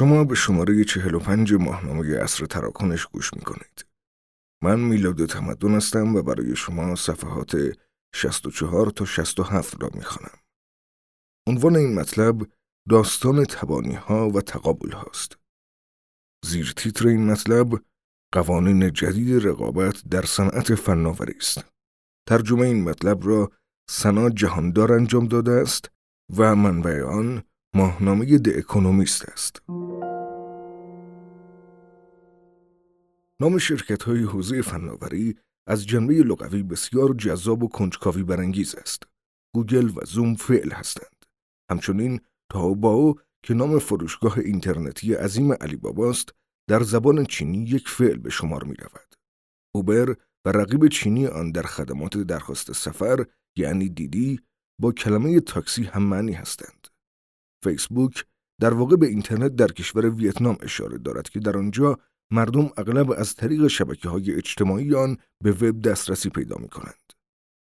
شما به شماره 45 ماهنامه اصر تراکنش گوش می کنید. من میلاد تمدن هستم و برای شما صفحات 64 تا 67 را می خانم. عنوان این مطلب داستان تبانی ها و تقابل هاست. زیر تیتر این مطلب قوانین جدید رقابت در صنعت فناوری است. ترجمه این مطلب را سنا جهاندار انجام داده است و منبع آن ماهنامه د اکونومیست است. نام شرکت های حوزه فناوری از جنبه لغوی بسیار جذاب و کنجکاوی برانگیز است. گوگل و زوم فعل هستند. همچنین تاوباو که نام فروشگاه اینترنتی عظیم علی باباست در زبان چینی یک فعل به شمار می رود. اوبر و رقیب چینی آن در خدمات درخواست سفر یعنی دیدی با کلمه تاکسی هم معنی هستند. فیسبوک در واقع به اینترنت در کشور ویتنام اشاره دارد که در آنجا مردم اغلب از طریق شبکه های اجتماعی آن به وب دسترسی پیدا می کنند.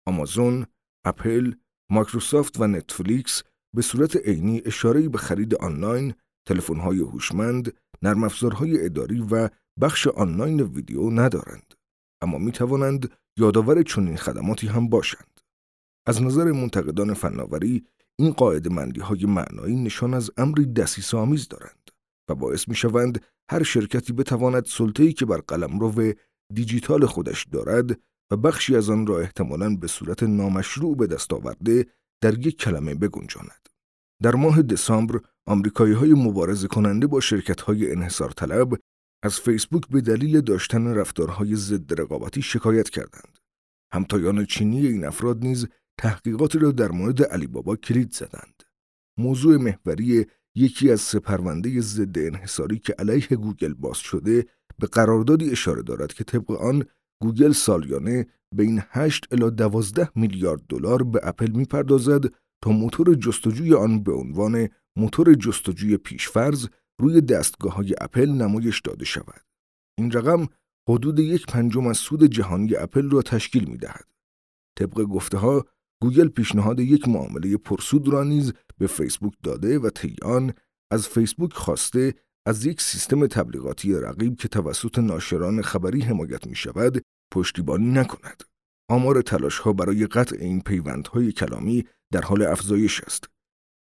آمازون، اپل، مایکروسافت و نتفلیکس به صورت عینی اشاره به خرید آنلاین، تلفن‌های هوشمند، نرم افزارهای اداری و بخش آنلاین ویدیو ندارند. اما می توانند یادآور چنین خدماتی هم باشند. از نظر منتقدان فناوری این قاعده مندی های معنایی نشان از امری دسیس آمیز دارند و باعث می شوند هر شرکتی بتواند سلطه‌ای که بر قلمرو دیجیتال خودش دارد و بخشی از آن را احتمالاً به صورت نامشروع به دست آورده در یک کلمه بگنجاند. در ماه دسامبر آمریکایی های مبارزه کننده با شرکت های انحصار طلب از فیسبوک به دلیل داشتن رفتارهای ضد رقابتی شکایت کردند. همتایان چینی این افراد نیز تحقیقاتی را در مورد علی بابا کلید زدند. موضوع محوری یکی از سه پرونده ضد انحصاری که علیه گوگل باز شده به قراردادی اشاره دارد که طبق آن گوگل سالیانه بین 8 الی 12 میلیارد دلار به اپل می‌پردازد تا موتور جستجوی آن به عنوان موتور جستجوی پیشفرض روی دستگاه های اپل نمایش داده شود. این رقم حدود یک پنجم از سود جهانی اپل را تشکیل می دهد. طبق گفته ها گوگل پیشنهاد یک معامله پرسود را نیز به فیسبوک داده و طی آن از فیسبوک خواسته از یک سیستم تبلیغاتی رقیب که توسط ناشران خبری حمایت می شود پشتیبانی نکند. آمار تلاش ها برای قطع این پیوندهای کلامی در حال افزایش است.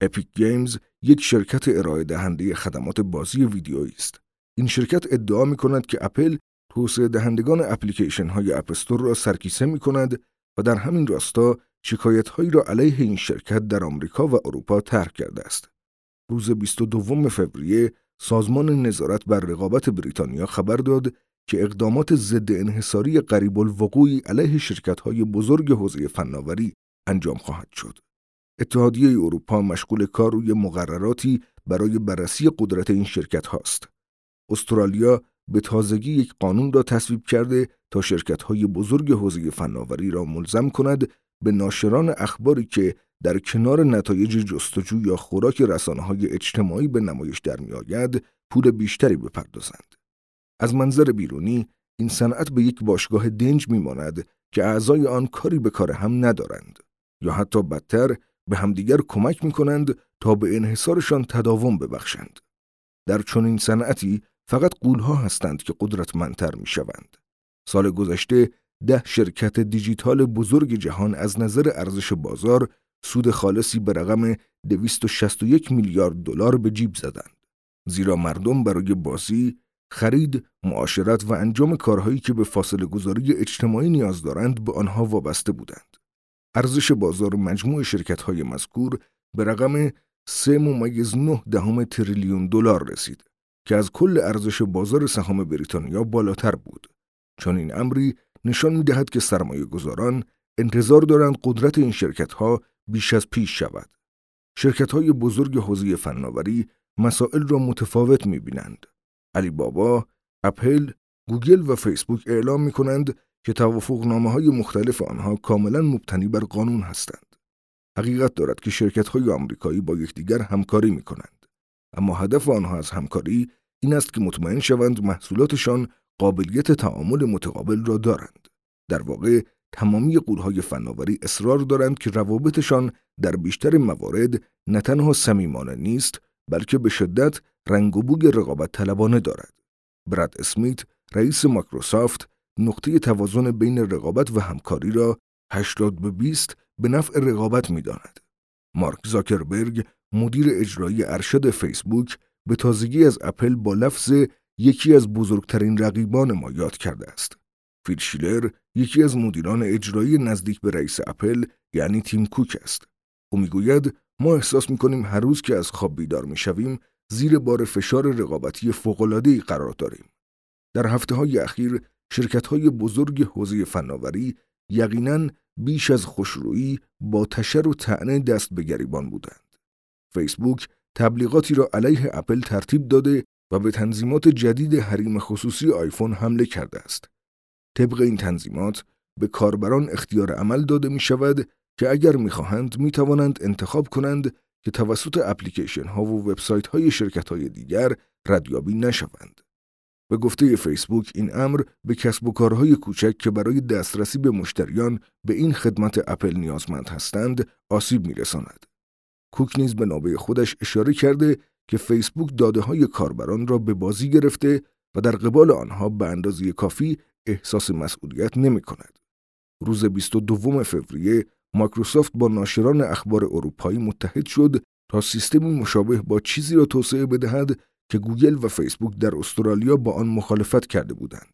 اپیک گیمز یک شرکت ارائه دهنده خدمات بازی ویدیویی است. این شرکت ادعا می کند که اپل توسعه دهندگان اپلیکیشن های اپستور را سرکیسه می کند و در همین راستا شکایت هایی را علیه این شرکت در آمریکا و اروپا طرح کرده است. روز 22 فوریه سازمان نظارت بر رقابت بریتانیا خبر داد که اقدامات ضد انحصاری قریب الوقوعی علیه شرکت های بزرگ حوزه فناوری انجام خواهد شد. اتحادیه اروپا مشغول کار روی مقرراتی برای بررسی قدرت این شرکت هاست. استرالیا به تازگی یک قانون را تصویب کرده تا شرکت های بزرگ حوزه فناوری را ملزم کند به ناشران اخباری که در کنار نتایج جستجو یا خوراک رسانه های اجتماعی به نمایش در میآید پول بیشتری بپردازند. از منظر بیرونی این صنعت به یک باشگاه دنج میماند که اعضای آن کاری به کار هم ندارند یا حتی بدتر به همدیگر کمک می کنند تا به انحصارشان تداوم ببخشند. در چنین صنعتی فقط قولها هستند که قدرتمندتر می شوند. سال گذشته ده شرکت دیجیتال بزرگ جهان از نظر ارزش بازار سود خالصی به رقم 261 میلیارد دلار به جیب زدند. زیرا مردم برای بازی، خرید، معاشرت و انجام کارهایی که به فاصله گذاری اجتماعی نیاز دارند به آنها وابسته بودند. ارزش بازار مجموع شرکت های مذکور به رقم 3 ممیز 9 دهم تریلیون دلار رسید که از کل ارزش بازار سهام بریتانیا بالاتر بود. چون این امری نشان می دهد که سرمایه گذاران انتظار دارند قدرت این شرکت ها بیش از پیش شود. شرکت های بزرگ حوزه فناوری مسائل را متفاوت می بینند. علی بابا، اپل، گوگل و فیسبوک اعلام می کنند که توافقنامه های مختلف آنها کاملا مبتنی بر قانون هستند. حقیقت دارد که شرکت های آمریکایی با یکدیگر همکاری می کنند. اما هدف آنها از همکاری این است که مطمئن شوند محصولاتشان قابلیت تعامل متقابل را دارند. در واقع تمامی قولهای فناوری اصرار دارند که روابطشان در بیشتر موارد نه تنها صمیمانه نیست بلکه به شدت رنگ و بوی رقابت طلبانه دارد. براد اسمیت رئیس مایکروسافت نقطه توازن بین رقابت و همکاری را 80 به 20 به نفع رقابت می داند. مارک زاکربرگ مدیر اجرایی ارشد فیسبوک به تازگی از اپل با لفظ یکی از بزرگترین رقیبان ما یاد کرده است. فیل شیلر یکی از مدیران اجرایی نزدیک به رئیس اپل یعنی تیم کوک است. او می‌گوید ما احساس می‌کنیم هر روز که از خواب بیدار می‌شویم زیر بار فشار رقابتی فوق‌العاده‌ای قرار داریم. در هفته های اخیر شرکت های بزرگ حوزه فناوری یقیناً بیش از خوشرویی با تشر و طعنه دست به گریبان بودند. فیسبوک تبلیغاتی را علیه اپل ترتیب داده و به تنظیمات جدید حریم خصوصی آیفون حمله کرده است. طبق این تنظیمات به کاربران اختیار عمل داده می شود که اگر می خواهند می توانند انتخاب کنند که توسط اپلیکیشن ها و وبسایت های شرکت های دیگر ردیابی نشوند. به گفته فیسبوک این امر به کسب و کارهای کوچک که برای دسترسی به مشتریان به این خدمت اپل نیازمند هستند آسیب میرساند. کوک نیز به نابه خودش اشاره کرده که فیسبوک داده های کاربران را به بازی گرفته و در قبال آنها به اندازه کافی احساس مسئولیت نمی کند. روز 22 فوریه مایکروسافت با ناشران اخبار اروپایی متحد شد تا سیستمی مشابه با چیزی را توسعه بدهد که گوگل و فیسبوک در استرالیا با آن مخالفت کرده بودند.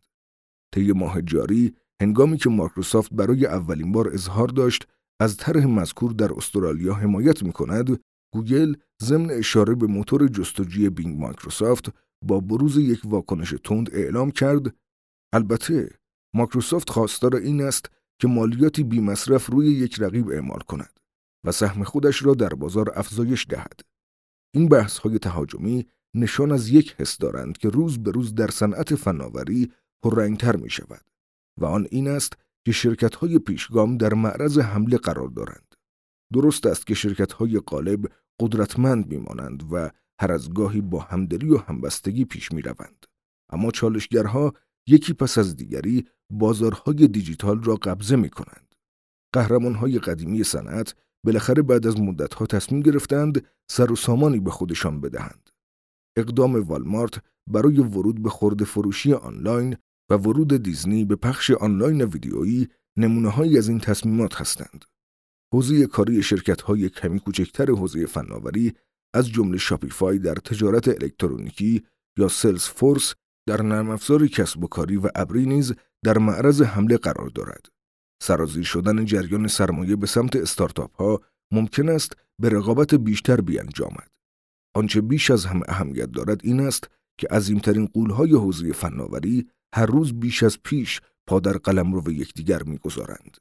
طی ماه جاری هنگامی که مایکروسافت برای اولین بار اظهار داشت از طرح مذکور در استرالیا حمایت می کند، گوگل ضمن اشاره به موتور جستجوی بینگ مایکروسافت با بروز یک واکنش تند اعلام کرد البته مایکروسافت خواستار این است که مالیاتی بی مصرف روی یک رقیب اعمال کند و سهم خودش را در بازار افزایش دهد. این بحث های تهاجمی نشان از یک حس دارند که روز به روز در صنعت فناوری پررنگتر می شود و آن این است که شرکت های پیشگام در معرض حمله قرار دارند. درست است که شرکت های قالب قدرتمند میمانند و هر از گاهی با همدلی و همبستگی پیش می روند. اما چالشگرها یکی پس از دیگری بازارهای دیجیتال را قبضه می کنند. قهرمانهای قدیمی صنعت بالاخره بعد از مدتها تصمیم گرفتند سر و سامانی به خودشان بدهند. اقدام والمارت برای ورود به خورده فروشی آنلاین و ورود دیزنی به پخش آنلاین ویدیویی نمونه از این تصمیمات هستند. حوزه کاری شرکت های کمی کوچکتر حوزه فناوری از جمله شاپیفای در تجارت الکترونیکی یا سلز فورس در نرم افزار کسب و کاری و ابری نیز در معرض حمله قرار دارد. سرازیر شدن جریان سرمایه به سمت استارتاپ ها ممکن است به رقابت بیشتر بیانجامد. آنچه بیش از همه اهمیت دارد این است که عظیمترین قولهای حوزه فناوری هر روز بیش از پیش پا در قلم رو به یکدیگر می‌گذارند.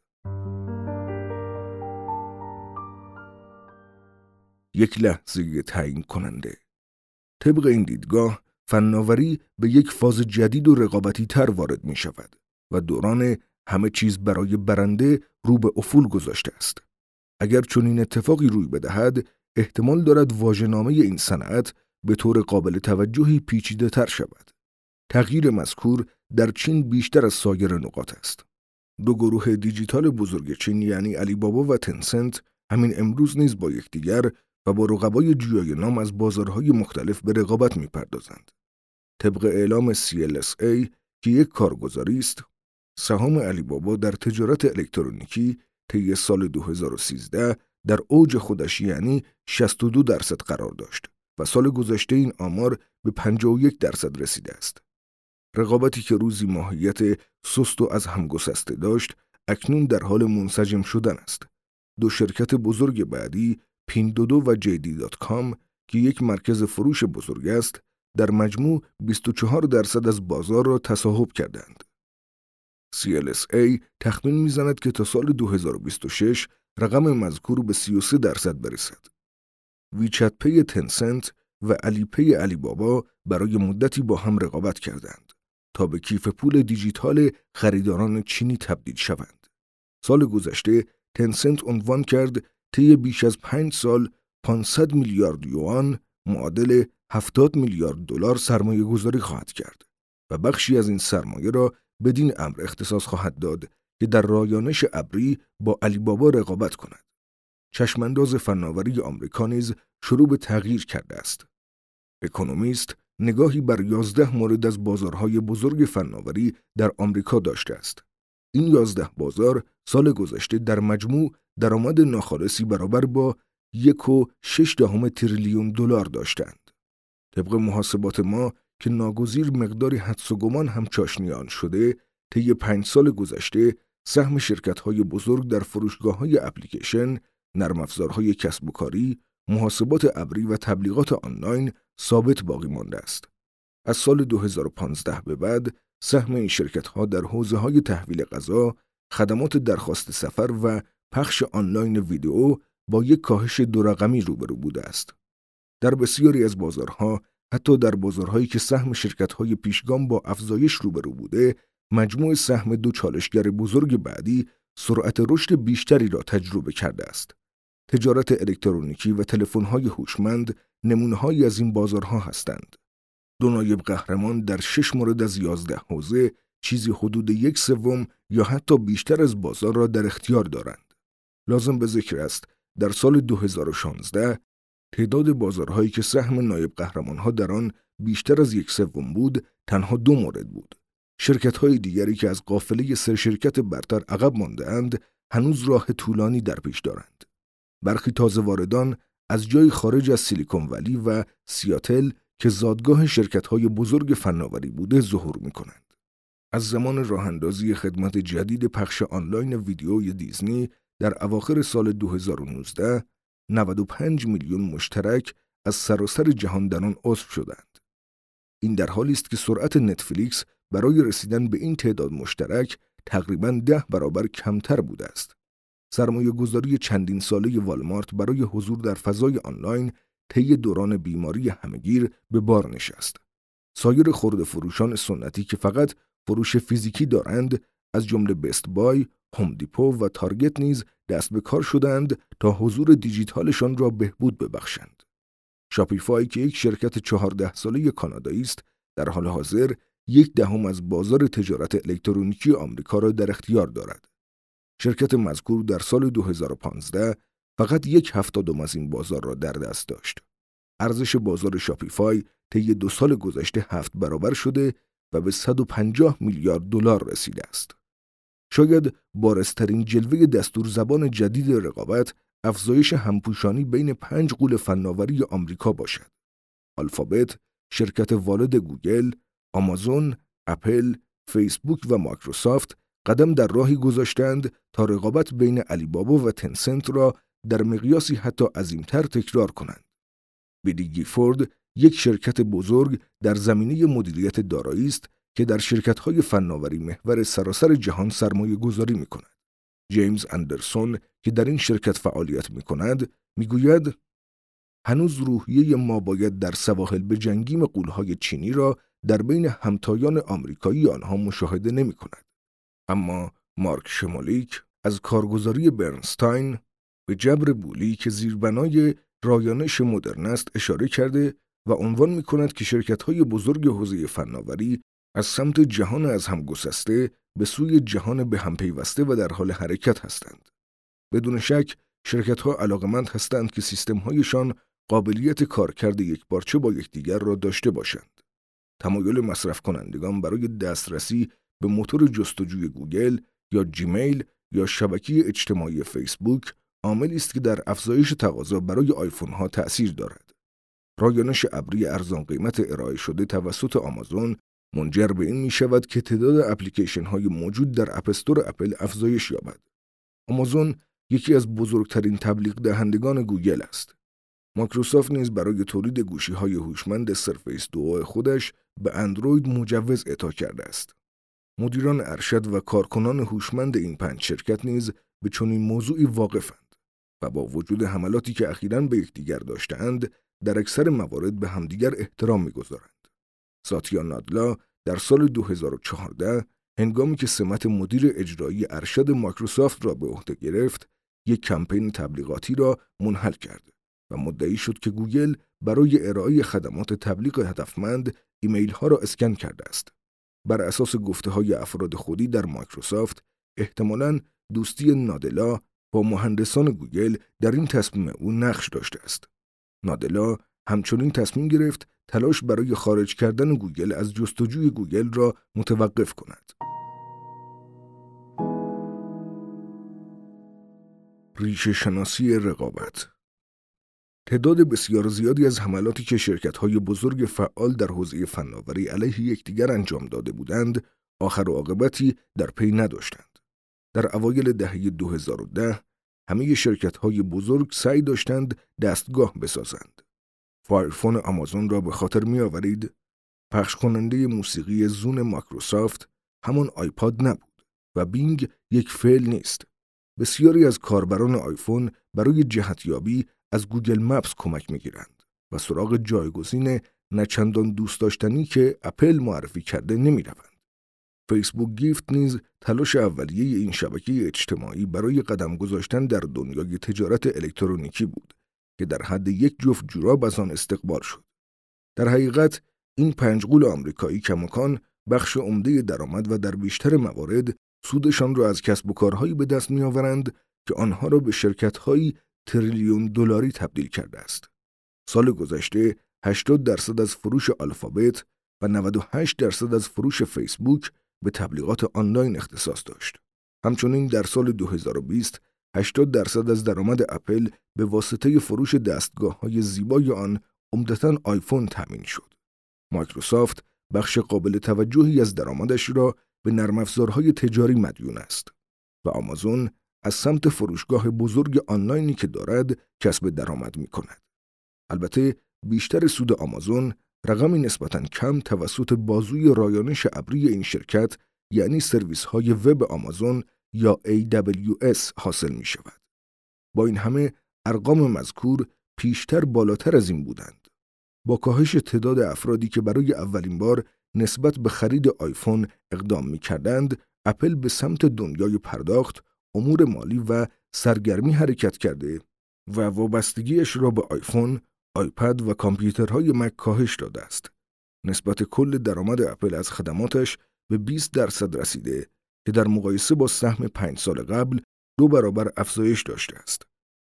یک لحظه تعیین کننده طبق این دیدگاه فناوری به یک فاز جدید و رقابتی تر وارد می شود و دوران همه چیز برای برنده رو به افول گذاشته است. اگر چنین اتفاقی روی بدهد، احتمال دارد واژه‌نامه این صنعت به طور قابل توجهی پیچیده تر شود. تغییر مذکور در چین بیشتر از سایر نقاط است. دو گروه دیجیتال بزرگ چین یعنی علی بابا و تنسنت همین امروز نیز با یکدیگر و با رقبای جویای نام از بازارهای مختلف به رقابت می‌پردازند. طبق اعلام CLSA که یک کارگزاری است، سهام علی بابا در تجارت الکترونیکی طی سال 2013 در اوج خودش یعنی 62 درصد قرار داشت و سال گذشته این آمار به 51 درصد رسیده است. رقابتی که روزی ماهیت سست و از هم گسسته داشت، اکنون در حال منسجم شدن است. دو شرکت بزرگ بعدی پیندودو و جیدی دات کام که یک مرکز فروش بزرگ است در مجموع 24 درصد از بازار را تصاحب کردند. CLSA تخمین می‌زند که تا سال 2026 رقم مذکور به 33 درصد برسد. ویچت پی تنسنت و علی پی علی بابا برای مدتی با هم رقابت کردند تا به کیف پول دیجیتال خریداران چینی تبدیل شوند. سال گذشته تنسنت عنوان کرد طی بیش از پنج سال 500 میلیارد یوان معادل 70 میلیارد دلار سرمایه گذاری خواهد کرد و بخشی از این سرمایه را بدین امر اختصاص خواهد داد که در رایانش ابری با علی بابا رقابت کند. چشمانداز فناوری آمریکا نیز شروع به تغییر کرده است. اکونومیست نگاهی بر یازده مورد از بازارهای بزرگ فناوری در آمریکا داشته است. این یازده بازار سال گذشته در مجموع درآمد ناخالصی برابر با یک و شش دهم تریلیون دلار داشتند. طبق محاسبات ما که ناگزیر مقداری حدس و گمان هم چاشنیان شده، طی پنج سال گذشته سهم شرکت های بزرگ در فروشگاه های اپلیکیشن، نرم افزارهای کسب و کاری، محاسبات ابری و تبلیغات آنلاین ثابت باقی مانده است. از سال 2015 به بعد سهم این شرکت ها در حوزه های تحویل غذا، خدمات درخواست سفر و پخش آنلاین ویدیو با یک کاهش دو رقمی روبرو بوده است. در بسیاری از بازارها حتی در بازارهایی که سهم شرکت های پیشگام با افزایش روبرو بوده، مجموع سهم دو چالشگر بزرگ بعدی سرعت رشد بیشتری را تجربه کرده است. تجارت الکترونیکی و تلفن‌های هوشمند نمونه‌هایی از این بازارها هستند. دو نایب قهرمان در شش مورد از یازده حوزه چیزی حدود یک سوم یا حتی بیشتر از بازار را در اختیار دارند. لازم به ذکر است در سال 2016 تعداد بازارهایی که سهم نایب قهرمانها در آن بیشتر از یک سوم بود تنها دو مورد بود. شرکت های دیگری که از قافله سه شرکت برتر عقب مانده اند هنوز راه طولانی در پیش دارند. برخی تازه واردان از جای خارج از سیلیکون ولی و سیاتل که زادگاه شرکت های بزرگ فناوری بوده ظهور می کنند. از زمان راه اندازی خدمت جدید پخش آنلاین ویدیوی دیزنی در اواخر سال 2019 95 میلیون مشترک از سراسر جهان در آن عضو شدند. این در حالی است که سرعت نتفلیکس برای رسیدن به این تعداد مشترک تقریبا ده برابر کمتر بوده است. سرمایه گذاری چندین ساله والمارت برای حضور در فضای آنلاین طی دوران بیماری همگیر به بار نشست. سایر خورده فروشان سنتی که فقط فروش فیزیکی دارند از جمله بست بای، هوم دیپو و تارگت نیز دست به کار شدند تا حضور دیجیتالشان را بهبود ببخشند. شاپیفای که یک شرکت چهارده ساله کانادایی است در حال حاضر یک دهم از بازار تجارت الکترونیکی آمریکا را در اختیار دارد. شرکت مذکور در سال 2015 فقط یک هفتادم از این بازار را در دست داشت. ارزش بازار شاپیفای طی دو سال گذشته هفت برابر شده و به 150 میلیارد دلار رسیده است. شاید بارزترین جلوه دستور زبان جدید رقابت افزایش همپوشانی بین پنج غول فناوری آمریکا باشد. الفابت، شرکت والد گوگل، آمازون، اپل، فیسبوک و مایکروسافت قدم در راهی گذاشتند تا رقابت بین علی بابا و تنسنت را در مقیاسی حتی عظیمتر تکرار کنند. بیدی گیفورد یک شرکت بزرگ در زمینه مدیریت دارایی است که در شرکت‌های فناوری محور سراسر جهان سرمایه گذاری می کند. جیمز اندرسون که در این شرکت فعالیت می کند می گوید هنوز روحیه ما باید در سواحل به جنگیم قولهای چینی را در بین همتایان آمریکایی آنها مشاهده نمی کند. اما مارک شمالیک از کارگزاری برنستاین به جبر بولی که زیربنای رایانش مدرن است اشاره کرده و عنوان می کند که شرکت های بزرگ حوزه فناوری از سمت جهان از هم گسسته به سوی جهان به هم پیوسته و در حال حرکت هستند. بدون شک شرکت ها علاقمند هستند که سیستم هایشان قابلیت کارکرد یک بارچه با یکدیگر را داشته باشند. تمایل مصرف کنندگان برای دسترسی به موتور جستجوی گوگل یا جیمیل یا شبکه اجتماعی فیسبوک عاملی است که در افزایش تقاضا برای آیفون ها تأثیر دارد. رایانش ابری ارزان قیمت ارائه شده توسط آمازون منجر به این می شود که تعداد اپلیکیشن های موجود در اپستور اپل افزایش یابد. آمازون یکی از بزرگترین تبلیغ دهندگان گوگل است. مایکروسافت نیز برای تولید گوشی های هوشمند سرفیس دو خودش به اندروید مجوز اعطا کرده است. مدیران ارشد و کارکنان هوشمند این پنج شرکت نیز به چنین موضوعی واقفند و با وجود حملاتی که اخیرا به یکدیگر داشتهاند در اکثر موارد به همدیگر احترام می‌گذارند. ساتیا نادلا در سال 2014 هنگامی که سمت مدیر اجرایی ارشد مایکروسافت را به عهده گرفت، یک کمپین تبلیغاتی را منحل کرد و مدعی شد که گوگل برای ارائه خدمات تبلیغ هدفمند ایمیل ها را اسکن کرده است. بر اساس گفته های افراد خودی در مایکروسافت احتمالاً دوستی نادلا با مهندسان گوگل در این تصمیم او نقش داشته است. نادلا همچنین تصمیم گرفت تلاش برای خارج کردن گوگل از جستجوی گوگل را متوقف کند. ریشه شناسی رقابت تعداد بسیار زیادی از حملاتی که شرکت‌های بزرگ فعال در حوزه فناوری علیه یکدیگر انجام داده بودند، آخر و عاقبتی در پی نداشتند. در اوایل دهه 2010 همه شرکت‌های بزرگ سعی داشتند دستگاه بسازند. فایرفون آمازون را به خاطر می‌آورید؟ پخش کننده موسیقی زون مایکروسافت همان آیپاد نبود و بینگ یک فعل نیست. بسیاری از کاربران آیفون برای جهتیابی از گوگل مپس کمک می‌گیرند و سراغ جایگزین نچندان دوست داشتنی که اپل معرفی کرده نمی روند. فیسبوک گیفت نیز تلاش اولیه این شبکه اجتماعی برای قدم گذاشتن در دنیای تجارت الکترونیکی بود که در حد یک جفت جوراب از آن استقبال شد. در حقیقت این پنجگول آمریکایی کمکان بخش عمده درآمد و در بیشتر موارد سودشان را از کسب و کارهایی به دست میآورند که آنها را به شرکتهایی تریلیون دلاری تبدیل کرده است. سال گذشته 80 درصد از فروش آلفابت و 98 درصد از فروش فیسبوک به تبلیغات آنلاین اختصاص داشت. همچنین در سال 2020 80 درصد از درآمد اپل به واسطه فروش دستگاه های زیبای آن عمدتا آیفون تامین شد. مایکروسافت بخش قابل توجهی از درآمدش را به نرم افزارهای تجاری مدیون است و آمازون از سمت فروشگاه بزرگ آنلاینی که دارد کسب درآمد می کند. البته بیشتر سود آمازون رقمی نسبتا کم توسط بازوی رایانش ابری این شرکت یعنی سرویس های وب آمازون یا AWS حاصل می شود. با این همه ارقام مذکور پیشتر بالاتر از این بودند. با کاهش تعداد افرادی که برای اولین بار نسبت به خرید آیفون اقدام می کردند، اپل به سمت دنیای پرداخت، امور مالی و سرگرمی حرکت کرده و وابستگیش را به آیفون، آیپد و کامپیوترهای مک کاهش داده است. نسبت کل درآمد اپل از خدماتش به 20 درصد رسیده که در مقایسه با سهم پنج سال قبل دو برابر افزایش داشته است.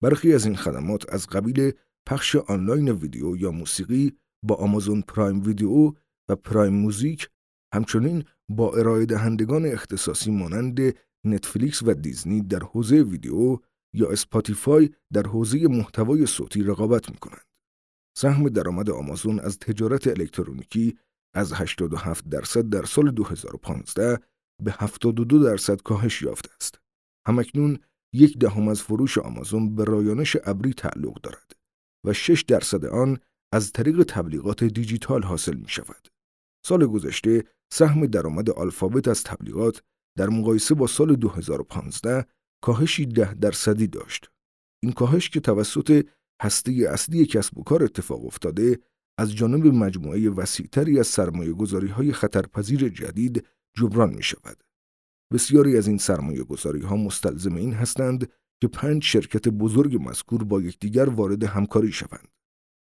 برخی از این خدمات از قبیل پخش آنلاین ویدیو یا موسیقی با آمازون پرایم ویدیو و پرایم موزیک همچنین با ارائه دهندگان اختصاصی مانند نتفلیکس و دیزنی در حوزه ویدیو یا اسپاتیفای در حوزه محتوای صوتی رقابت می کنند. سهم درآمد آمازون از تجارت الکترونیکی از 87 درصد در سال 2015 به 72 درصد کاهش یافته است. همکنون یک دهم از فروش آمازون به رایانش ابری تعلق دارد و 6 درصد آن از طریق تبلیغات دیجیتال حاصل می شود. سال گذشته سهم درآمد آلفابت از تبلیغات در مقایسه با سال 2015 کاهشی ده درصدی داشت. این کاهش که توسط هسته اصلی کسب و کار اتفاق افتاده از جانب مجموعه وسیعتری از سرمایه گذاری های خطرپذیر جدید جبران می شود. بسیاری از این سرمایه گذاری ها مستلزم این هستند که پنج شرکت بزرگ مذکور با یکدیگر وارد همکاری شوند.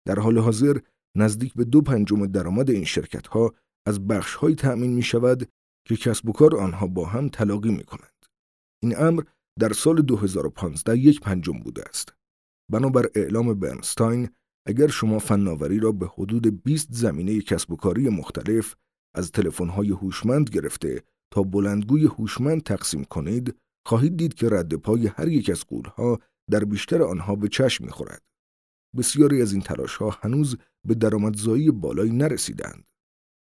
در حال حاضر نزدیک به دو پنجم درآمد این شرکت ها از بخش های تأمین می شود که کسب و کار آنها با هم تلاقی می کنند. این امر در سال 2015 یک پنجم بوده است. بنابر اعلام برنستاین اگر شما فناوری را به حدود 20 زمینه کسب و کاری مختلف از تلفن‌های هوشمند گرفته تا بلندگوی هوشمند تقسیم کنید خواهید دید که رد پای هر یک از قولها در بیشتر آنها به چشم می‌خورد. بسیاری از این تلاش‌ها هنوز به درآمدزایی بالایی نرسیدند.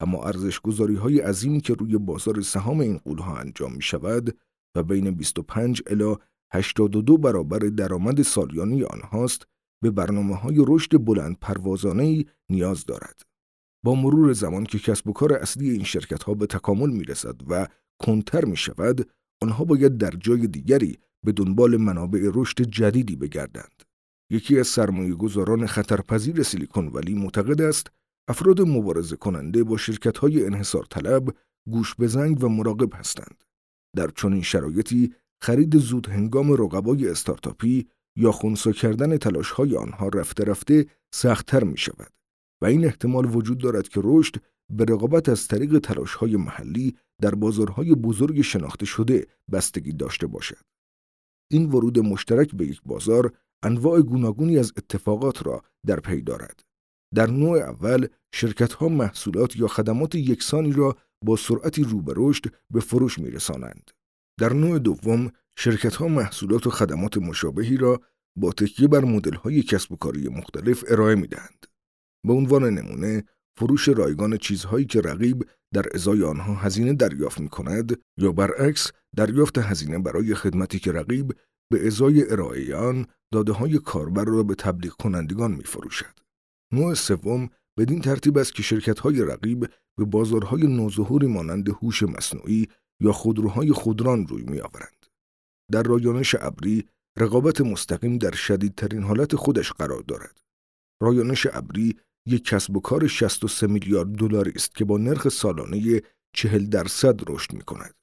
اما ارزش گذاری های عظیمی که روی بازار سهام این قولها انجام می شود و بین 25 الا 82 برابر درآمد سالیانی آنهاست به برنامه های رشد بلند پروازانه نیاز دارد. با مرور زمان که کسب و کار اصلی این شرکت ها به تکامل می رسد و کنتر می شود، آنها باید در جای دیگری به دنبال منابع رشد جدیدی بگردند. یکی از سرمایه گذاران خطرپذیر سیلیکون ولی معتقد است افراد مبارزه کننده با شرکت های انحصار طلب گوش بزنگ و مراقب هستند. در چنین شرایطی خرید زود هنگام رقبای استارتاپی یا خونسا کردن تلاش های آنها رفته رفته سختتر می شود و این احتمال وجود دارد که رشد به رقابت از طریق تلاش های محلی در بازارهای بزرگ شناخته شده بستگی داشته باشد. این ورود مشترک به یک بازار انواع گوناگونی از اتفاقات را در پی دارد. در نوع اول شرکت ها محصولات یا خدمات یکسانی را با سرعتی رو به رشد به فروش می رسانند. در نوع دوم شرکت ها محصولات و خدمات مشابهی را با تکیه بر مدل های کسب و کاری مختلف ارائه می دهند. به عنوان نمونه فروش رایگان چیزهایی که رقیب در ازای آنها هزینه دریافت می کند یا برعکس دریافت هزینه برای خدمتی که رقیب به ازای ارائه آن داده های کاربر را به تبلیغ کنندگان می فروشد. نوع سوم بدین ترتیب است که شرکت های رقیب به بازارهای نوظهوری مانند هوش مصنوعی یا خودروهای خودران روی می آورند. در رایانش ابری رقابت مستقیم در شدیدترین حالت خودش قرار دارد. رایانش ابری یک کسب و کار 63 میلیارد دلاری است که با نرخ سالانه 40 درصد رشد می کند.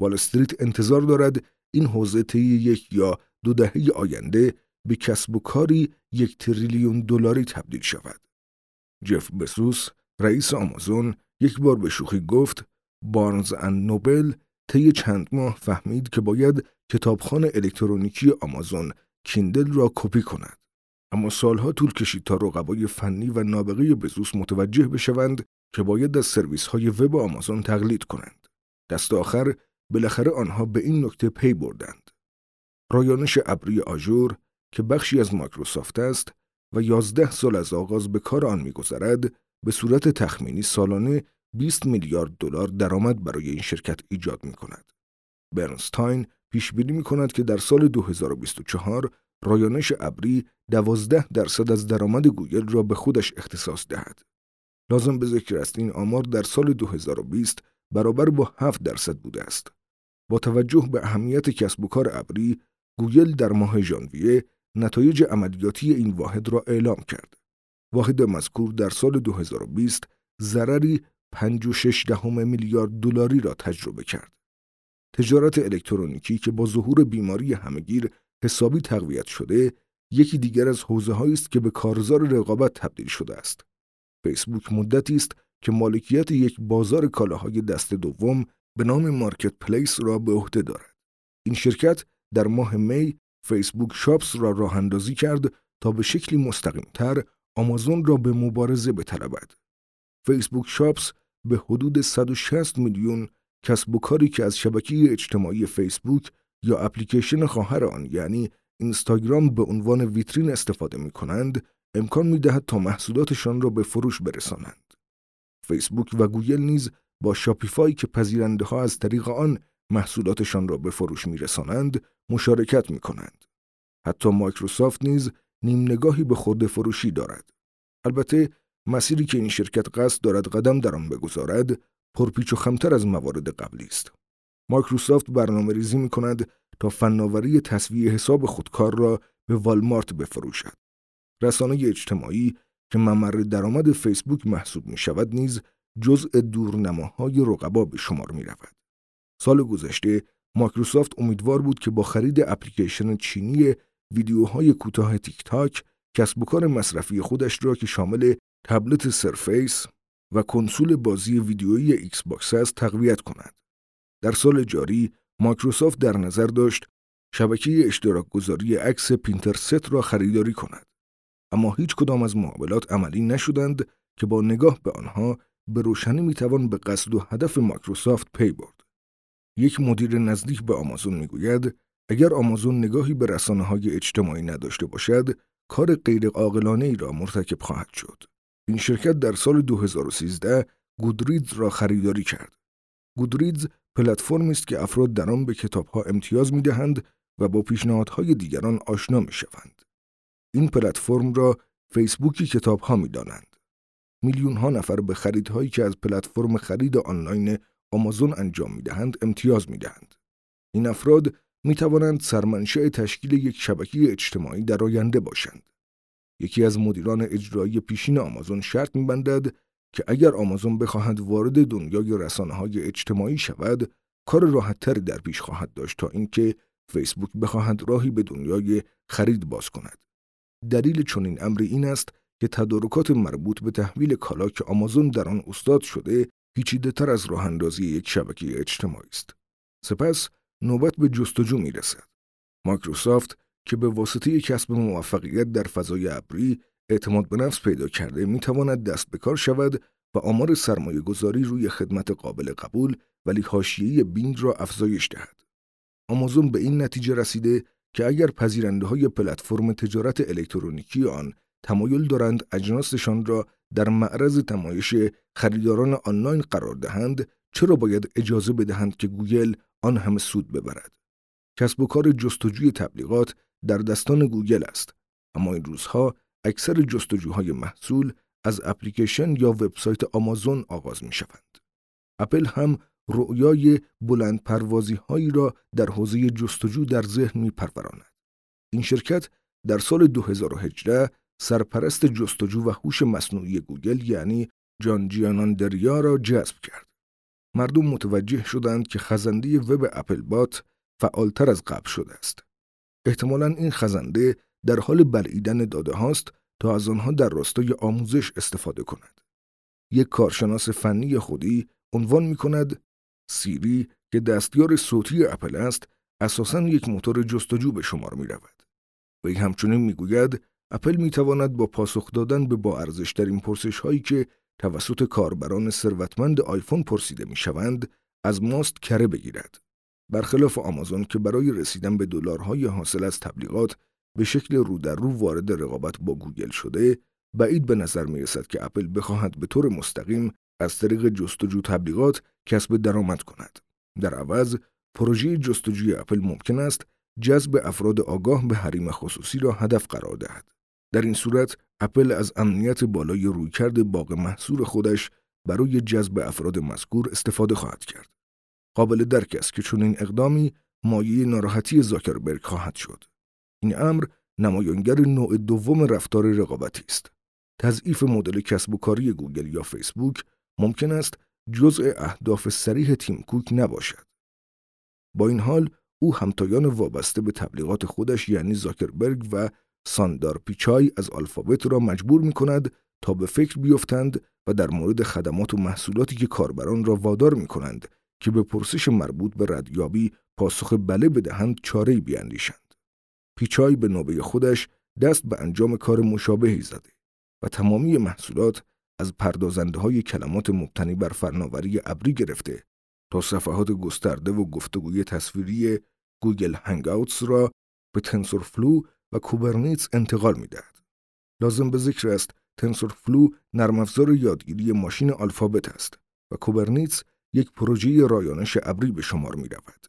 وال استریت انتظار دارد این حوزه طی یک یا دو دهه آینده به کسب و کاری یک تریلیون دلاری تبدیل شود. جف بسوس رئیس آمازون یک بار به شوخی گفت بارنز ان نوبل طی چند ماه فهمید که باید کتابخان الکترونیکی آمازون کیندل را کپی کند. اما سالها طول کشید تا رقبای فنی و نابغه بزوس متوجه بشوند که باید از سرویس های وب آمازون تقلید کنند. دست آخر بالاخره آنها به این نکته پی بردند. رایانش ابری آژور که بخشی از مایکروسافت است و یازده سال از آغاز به کار آن میگذرد به صورت تخمینی سالانه 20 میلیارد دلار درآمد برای این شرکت ایجاد می کند. برنستاین پیش بینی می کند که در سال 2024 رایانش ابری 12 درصد از درآمد گوگل را به خودش اختصاص دهد. لازم به ذکر است این آمار در سال 2020 برابر با 7 درصد بوده است. با توجه به اهمیت کسب و کار ابری، گوگل در ماه ژانویه نتایج عملیاتی این واحد را اعلام کرد. واحد مذکور در سال 2020 ضرری 5.6 دهم میلیارد دلاری را تجربه کرد. تجارت الکترونیکی که با ظهور بیماری همگیر حسابی تقویت شده، یکی دیگر از حوزه است که به کارزار رقابت تبدیل شده است. فیسبوک مدتی است که مالکیت یک بازار کالاهای دست دوم به نام مارکت پلیس را به عهده دارد. این شرکت در ماه می فیسبوک شاپس را راه اندازی کرد تا به شکلی مستقیم تر آمازون را به مبارزه بطلبد. فیسبوک شاپس به حدود 160 میلیون کسب و کاری که از شبکه اجتماعی فیسبوک یا اپلیکیشن خواهر آن یعنی اینستاگرام به عنوان ویترین استفاده می کنند امکان می دهد تا محصولاتشان را به فروش برسانند. فیسبوک و گوگل نیز با شاپیفای که پذیرنده ها از طریق آن محصولاتشان را به فروش می رسانند مشارکت می کنند. حتی مایکروسافت نیز نیم نگاهی به خرده فروشی دارد. البته مسیری که این شرکت قصد دارد قدم در آن بگذارد پرپیچ و خمتر از موارد قبلی است. مایکروسافت برنامه ریزی می کند تا فناوری تسویه حساب خودکار را به والمارت بفروشد. رسانه اجتماعی که ممر درآمد فیسبوک محسوب می شود نیز جزء دورنماهای رقبا به شمار می رود. سال گذشته مایکروسافت امیدوار بود که با خرید اپلیکیشن چینی ویدیوهای کوتاه تیک تاک کسب و کار مصرفی خودش را که شامل تبلت سرفیس و کنسول بازی ویدیویی ایکس باکس است تقویت کند. در سال جاری مایکروسافت در نظر داشت شبکه اشتراک گذاری عکس پینترست را خریداری کند. اما هیچ کدام از معاملات عملی نشدند که با نگاه به آنها به روشنی می‌توان به قصد و هدف مایکروسافت پی برد. یک مدیر نزدیک به آمازون می‌گوید اگر آمازون نگاهی به رسانه های اجتماعی نداشته باشد کار غیر ای را مرتکب خواهد شد. این شرکت در سال 2013 گودریدز را خریداری کرد. گودریدز پلتفرمی است که افراد در آن به کتابها امتیاز می دهند و با پیشنهادهای دیگران آشنا می شوند. این پلتفرم را فیسبوکی کتابها می دانند. میلیون ها نفر به خریدهایی که از پلتفرم خرید آنلاین آمازون انجام می دهند امتیاز می دهند. این افراد می توانند سرمنشأ تشکیل یک شبکه اجتماعی در آینده باشند. یکی از مدیران اجرایی پیشین آمازون شرط میبندد که اگر آمازون بخواهد وارد دنیای رسانه های اجتماعی شود کار راحتتری در پیش خواهد داشت تا اینکه فیسبوک بخواهد راهی به دنیای خرید باز کند دلیل چنین امری این است که تدارکات مربوط به تحویل کالا که آمازون در آن استاد شده پیچیده از راه اندازی یک شبکه اجتماعی است سپس نوبت به جستجو می رسد. مایکروسافت که به واسطه کسب موفقیت در فضای ابری اعتماد به نفس پیدا کرده می تواند دست به کار شود و آمار سرمایه گذاری روی خدمت قابل قبول ولی حاشیه بیند را افزایش دهد. آمازون به این نتیجه رسیده که اگر پذیرنده های پلتفرم تجارت الکترونیکی آن تمایل دارند اجناسشان را در معرض نمایش خریداران آنلاین قرار دهند چرا باید اجازه بدهند که گوگل آن همه سود ببرد کسب و کار جستجوی تبلیغات در دستان گوگل است اما این روزها اکثر جستجوهای محصول از اپلیکیشن یا وبسایت آمازون آغاز می شوند. اپل هم رؤیای بلند پروازی هایی را در حوزه جستجو در ذهن می پروراند. این شرکت در سال 2018 سرپرست جستجو و هوش مصنوعی گوگل یعنی جان جیاناندریا را جذب کرد. مردم متوجه شدند که خزنده وب اپل بات فعالتر از قبل شده است. احتمالا این خزنده در حال بلعیدن داده هاست تا از آنها در راستای آموزش استفاده کند. یک کارشناس فنی خودی عنوان می کند سیری که دستیار صوتی اپل است اساساً یک موتور جستجو به شمار می رود. وی همچنین می گوید اپل می تواند با پاسخ دادن به با ارزشترین پرسش هایی که توسط کاربران ثروتمند آیفون پرسیده می شوند از ماست کره بگیرد. برخلاف آمازون که برای رسیدن به دلارهای حاصل از تبلیغات به شکل رو در رو وارد رقابت با گوگل شده، بعید به نظر می رسد که اپل بخواهد به طور مستقیم از طریق جستجو تبلیغات کسب درآمد کند. در عوض، پروژه جستجوی اپل ممکن است جذب افراد آگاه به حریم خصوصی را هدف قرار دهد. در این صورت اپل از امنیت بالای رویکرد باغ محصور خودش برای جذب افراد مذکور استفاده خواهد کرد. قابل درک است که چنین اقدامی مایه ناراحتی زاکربرگ خواهد شد. این امر نمایانگر نوع دوم رفتار رقابتی است. تضعیف مدل کسب و کاری گوگل یا فیسبوک ممکن است جزء اهداف سریح تیم کوک نباشد. با این حال او همتایان وابسته به تبلیغات خودش یعنی زاکربرگ و ساندار پیچای از الفابت را مجبور می کند تا به فکر بیفتند و در مورد خدمات و محصولاتی که کاربران را وادار می کنند که به پرسش مربوط به ردیابی پاسخ بله بدهند چاره بیاندیشند. پیچای به نوبه خودش دست به انجام کار مشابهی زده و تمامی محصولات از پردازنده های کلمات مبتنی بر فناوری ابری گرفته تا صفحات گسترده و گفتگوی تصویری گوگل Hangouts را به TensorFlow و Kubernetes انتقال می‌دهد. لازم به ذکر است TensorFlow نرم افزار یادگیری ماشین آلفابت است و Kubernetes یک پروژه رایانش ابری به شمار می رود.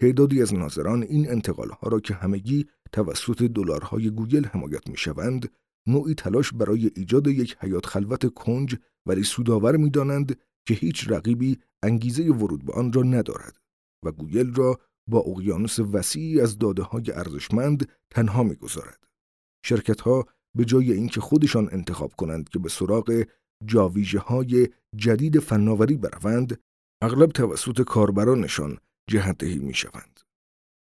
تعدادی از ناظران این انتقال ها را که همگی توسط دلارهای گوگل حمایت می شوند، نوعی تلاش برای ایجاد یک حیاط خلوت دنج ولی سودآور می دانند که هیچ رقیبی انگیزه ورود به آن را ندارد و گوگل را با اقیانوس وسیعی از داده های ارزشمند تنها می‌گذارد. شرکت ها به جای اینکه خودشان انتخاب کنند که به سراغ جاویژه های جدید فناوری بروند، اغلب توسط کاربرانشان جهتهی می شوند.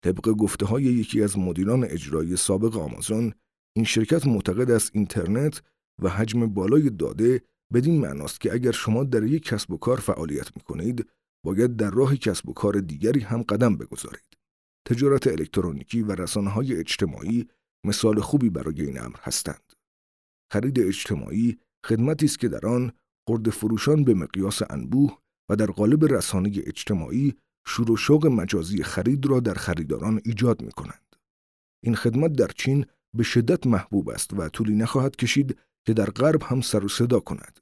طبق گفته های یکی از مدیران اجرایی سابق آمازون، این شرکت معتقد است اینترنت و حجم بالای داده بدین معناست که اگر شما در یک کسب و کار فعالیت می کنید، باید در راه کسب و کار دیگری هم قدم بگذارید. تجارت الکترونیکی و های اجتماعی مثال خوبی برای این امر هستند. خرید اجتماعی خدمتی است که در آن قرد فروشان به مقیاس انبوه و در قالب رسانه اجتماعی شور و شوق مجازی خرید را در خریداران ایجاد می کنند. این خدمت در چین به شدت محبوب است و طولی نخواهد کشید که در غرب هم سر و صدا کند.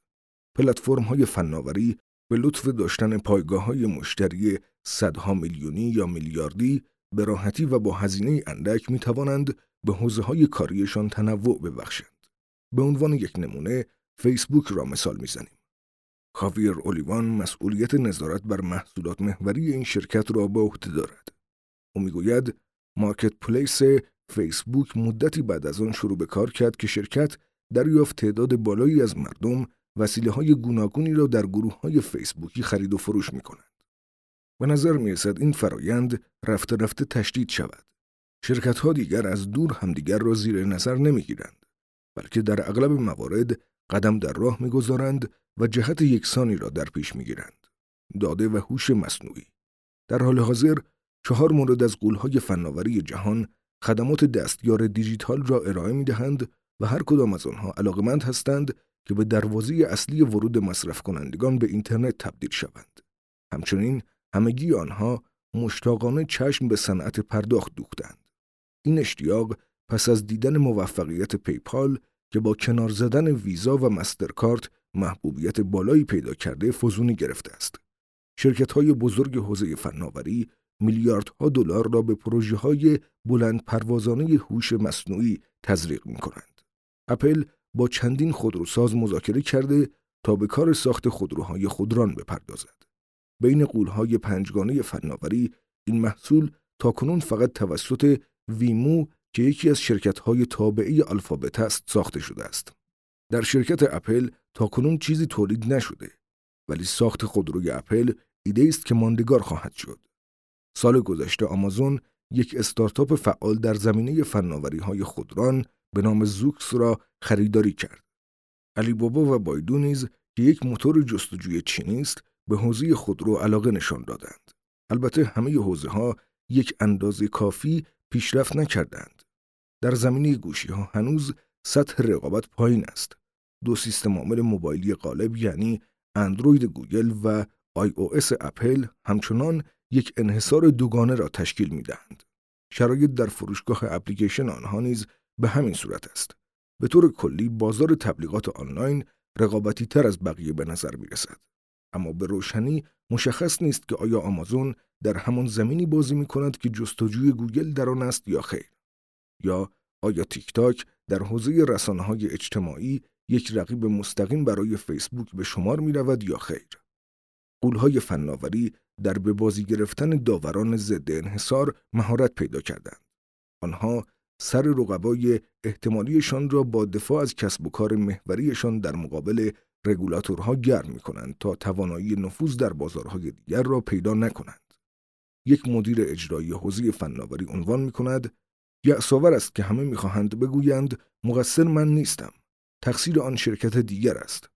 پلتفرم های فناوری به لطف داشتن پایگاه های مشتری صدها میلیونی یا میلیاردی به راحتی و با هزینه اندک می توانند به حوزه های کاریشان تنوع ببخشند. به عنوان یک نمونه فیسبوک را مثال می‌زنیم. خاویر اولیوان مسئولیت نظارت بر محصولات محوری این شرکت را به عهده دارد. او می‌گوید مارکت پلیس فیسبوک مدتی بعد از آن شروع به کار کرد که شرکت دریافت تعداد بالایی از مردم وسیله های گوناگونی را در گروه های فیسبوکی خرید و فروش می کنند. به نظر می رسد این فرایند رفته رفته تشدید شود. شرکت ها دیگر از دور همدیگر را زیر نظر نمی گیرند. بلکه در اغلب موارد قدم در راه می‌گذارند و جهت یکسانی را در پیش می‌گیرند. داده و هوش مصنوعی در حال حاضر چهار مورد از قولهای فناوری جهان خدمات دستیار دیجیتال را ارائه می دهند و هر کدام از آنها علاقمند هستند که به دروازه اصلی ورود مصرف کنندگان به اینترنت تبدیل شوند. همچنین همگی آنها مشتاقانه چشم به صنعت پرداخت دوختند. این اشتیاق پس از دیدن موفقیت پیپال که با کنار زدن ویزا و مسترکارت محبوبیت بالایی پیدا کرده فزونی گرفته است. شرکت های بزرگ حوزه فناوری میلیاردها دلار را به پروژه های بلند پروازانه هوش مصنوعی تزریق می کنند. اپل با چندین خودروساز مذاکره کرده تا به کار ساخت خودروهای خودران بپردازد. بین قولهای پنجگانه فناوری این محصول تاکنون فقط توسط ویمو که یکی از شرکت‌های تابعه الفابت است ساخته شده است. در شرکت اپل تاکنون چیزی تولید نشده ولی ساخت خودروی اپل ایده است که ماندگار خواهد شد. سال گذشته آمازون یک استارتاپ فعال در زمینه فناوری های خودران به نام زوکس را خریداری کرد. علی بابا و بایدو نیز که یک موتور جستجوی چینی است به حوزه خودرو علاقه نشان دادند. البته همه حوزه ها به اندازه کافی پیشرفت نکردند. در زمینه گوشی ها هنوز سطح رقابت پایین است. دو سیستم عامل موبایلی غالب یعنی اندروید گوگل و iOS اپل همچنان یک انحصار دوگانه را تشکیل می دهند. شرایط در فروشگاه اپلیکیشن آنها نیز به همین صورت است. به طور کلی بازار تبلیغات آنلاین رقابتی تر از بقیه به نظر می رسد. اما به روشنی مشخص نیست که آیا آمازون در همان زمینی بازی می کند که جستجوی گوگل در آن است یا خیر. یا آیا تیک تاک در حوزه رسانه های اجتماعی یک رقیب مستقیم برای فیسبوک به شمار می رود یا خیر. قولهای فناوری در به بازی گرفتن داوران ضد انحصار مهارت پیدا کردند. آنها سر رقبای احتمالیشان را با دفاع از کسب و کار محوریشان در مقابل رگولاتورها گرم می کنند تا توانایی نفوذ در بازارهای دیگر را پیدا نکنند. یک مدیر اجرایی حوزه فناوری عنوان می کند یعصاور است که همه می‌خواهند بگویند مقصر من نیستم. تقصیر آن شرکت دیگر است.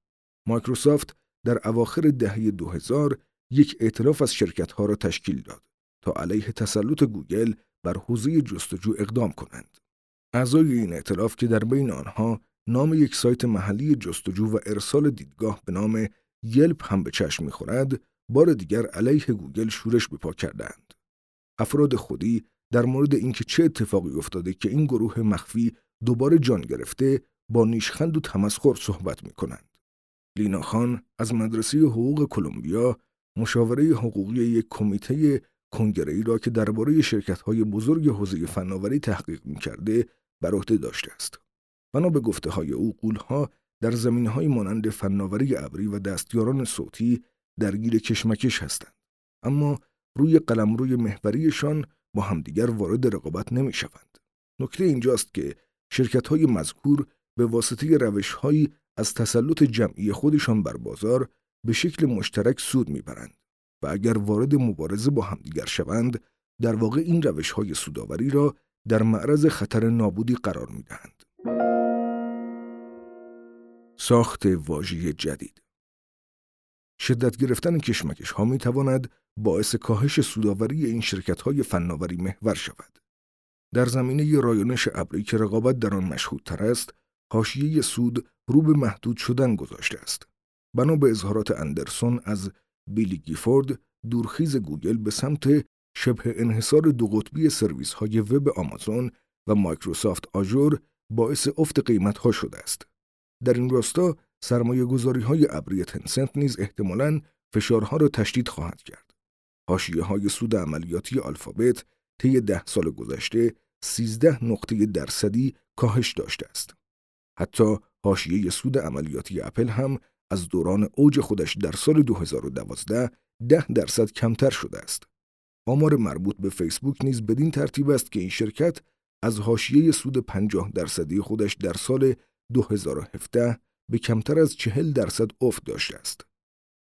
مایکروسافت در اواخر دهه 2000 یک اعتراف از شرکتها را تشکیل داد تا علیه تسلط گوگل بر حوزه جستجو اقدام کنند. اعضای این ائتلاف که در بین آنها نام یک سایت محلی جستجو و ارسال دیدگاه به نام Yelp هم به چشم می‌خورد، بار دیگر علیه گوگل شورش به پا کردند. افراد خودی در مورد اینکه چه اتفاقی افتاده که این گروه مخفی دوباره جان گرفته با نیشخند و تمسخر صحبت می کنند. لینا خان از مدرسه حقوق کلمبیا مشاوره حقوقی یک کمیته کنگره‌ای را که درباره شرکت‌های بزرگ حوزه فناوری تحقیق می‌کرده بر عهده داشته است. بنا به گفته های او قولها در زمینه های مانند فناوری ابری و دستیاران صوتی درگیر کشمکش هستند. اما روی قلمروی محوریشان با همدیگر وارد رقابت نمی شوند. نکته اینجاست که شرکت های مذکور به واسطه روش از تسلط جمعی خودشان بر بازار به شکل مشترک سود می‌برند و اگر وارد مبارزه با همدیگر شوند در واقع این روش های سوداوری را در معرض خطر نابودی قرار می‌دهند. ساخت واژه جدید شدت گرفتن کشمکش ها می تواند باعث کاهش سوداوری این شرکت های فناوری محور شود. در زمینه رایانش ابری که رقابت در آن مشهودتر است، حاشیه سود رو به محدود شدن گذاشته است. بنا به اظهارات اندرسون از بیلی گیفورد، دورخیز گوگل به سمت شبه انحصار دو قطبی سرویس های وب آمازون و مایکروسافت Azure باعث افت قیمت ها شده است. در این راستا سرمایه گذاری های ابری Tencent نیز احتمالاً فشارها را تشدید خواهد کرد. حاشیه های سود عملیاتی آلفابت طی ده سال گذشته 13 نقطه درصدی کاهش داشته است. حتی حاشیه سود عملیاتی اپل هم از دوران اوج خودش در سال 2012 ده درصد کمتر شده است. آمار مربوط به فیسبوک نیز بدین ترتیب است که این شرکت از حاشیه سود 50 درصدی خودش در سال 2017 به کمتر از 40 درصد افت داشته است.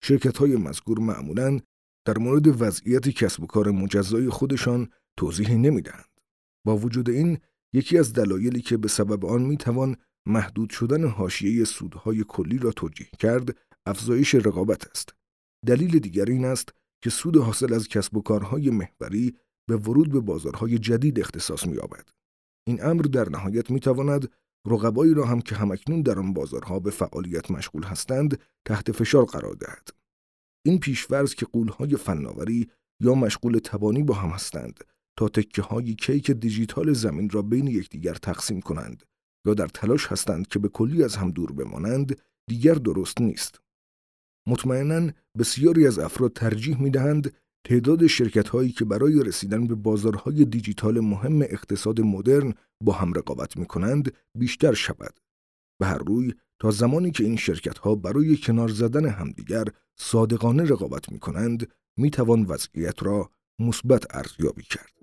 شرکت های مذکور معمولاً در مورد وضعیت کسب و کار مجزای خودشان توضیحی نمی‌دهند. با وجود این یکی از دلایلی که به سبب آن می‌توان محدود شدن حاشیه سودهای کلی را توجیه کرد افزایش رقابت است. دلیل دیگر این است که سود حاصل از کسب و کارهای محوری به ورود به بازارهای جدید اختصاص می‌یابد. این امر در نهایت می‌تواند رقبایی را هم که همکنون در آن بازارها به فعالیت مشغول هستند تحت فشار قرار دهد. این پیشورز که قولهای فناوری یا مشغول تبانی با هم هستند تا تکه های کیک دیجیتال زمین را بین یکدیگر تقسیم کنند یا در تلاش هستند که به کلی از هم دور بمانند دیگر درست نیست. مطمئنا بسیاری از افراد ترجیح می دهند تعداد شرکت هایی که برای رسیدن به بازارهای دیجیتال مهم اقتصاد مدرن با هم رقابت می کنند بیشتر شود. به هر روی تا زمانی که این شرکت ها برای کنار زدن همدیگر صادقانه رقابت می کنند می توان وضعیت را مثبت ارزیابی کرد.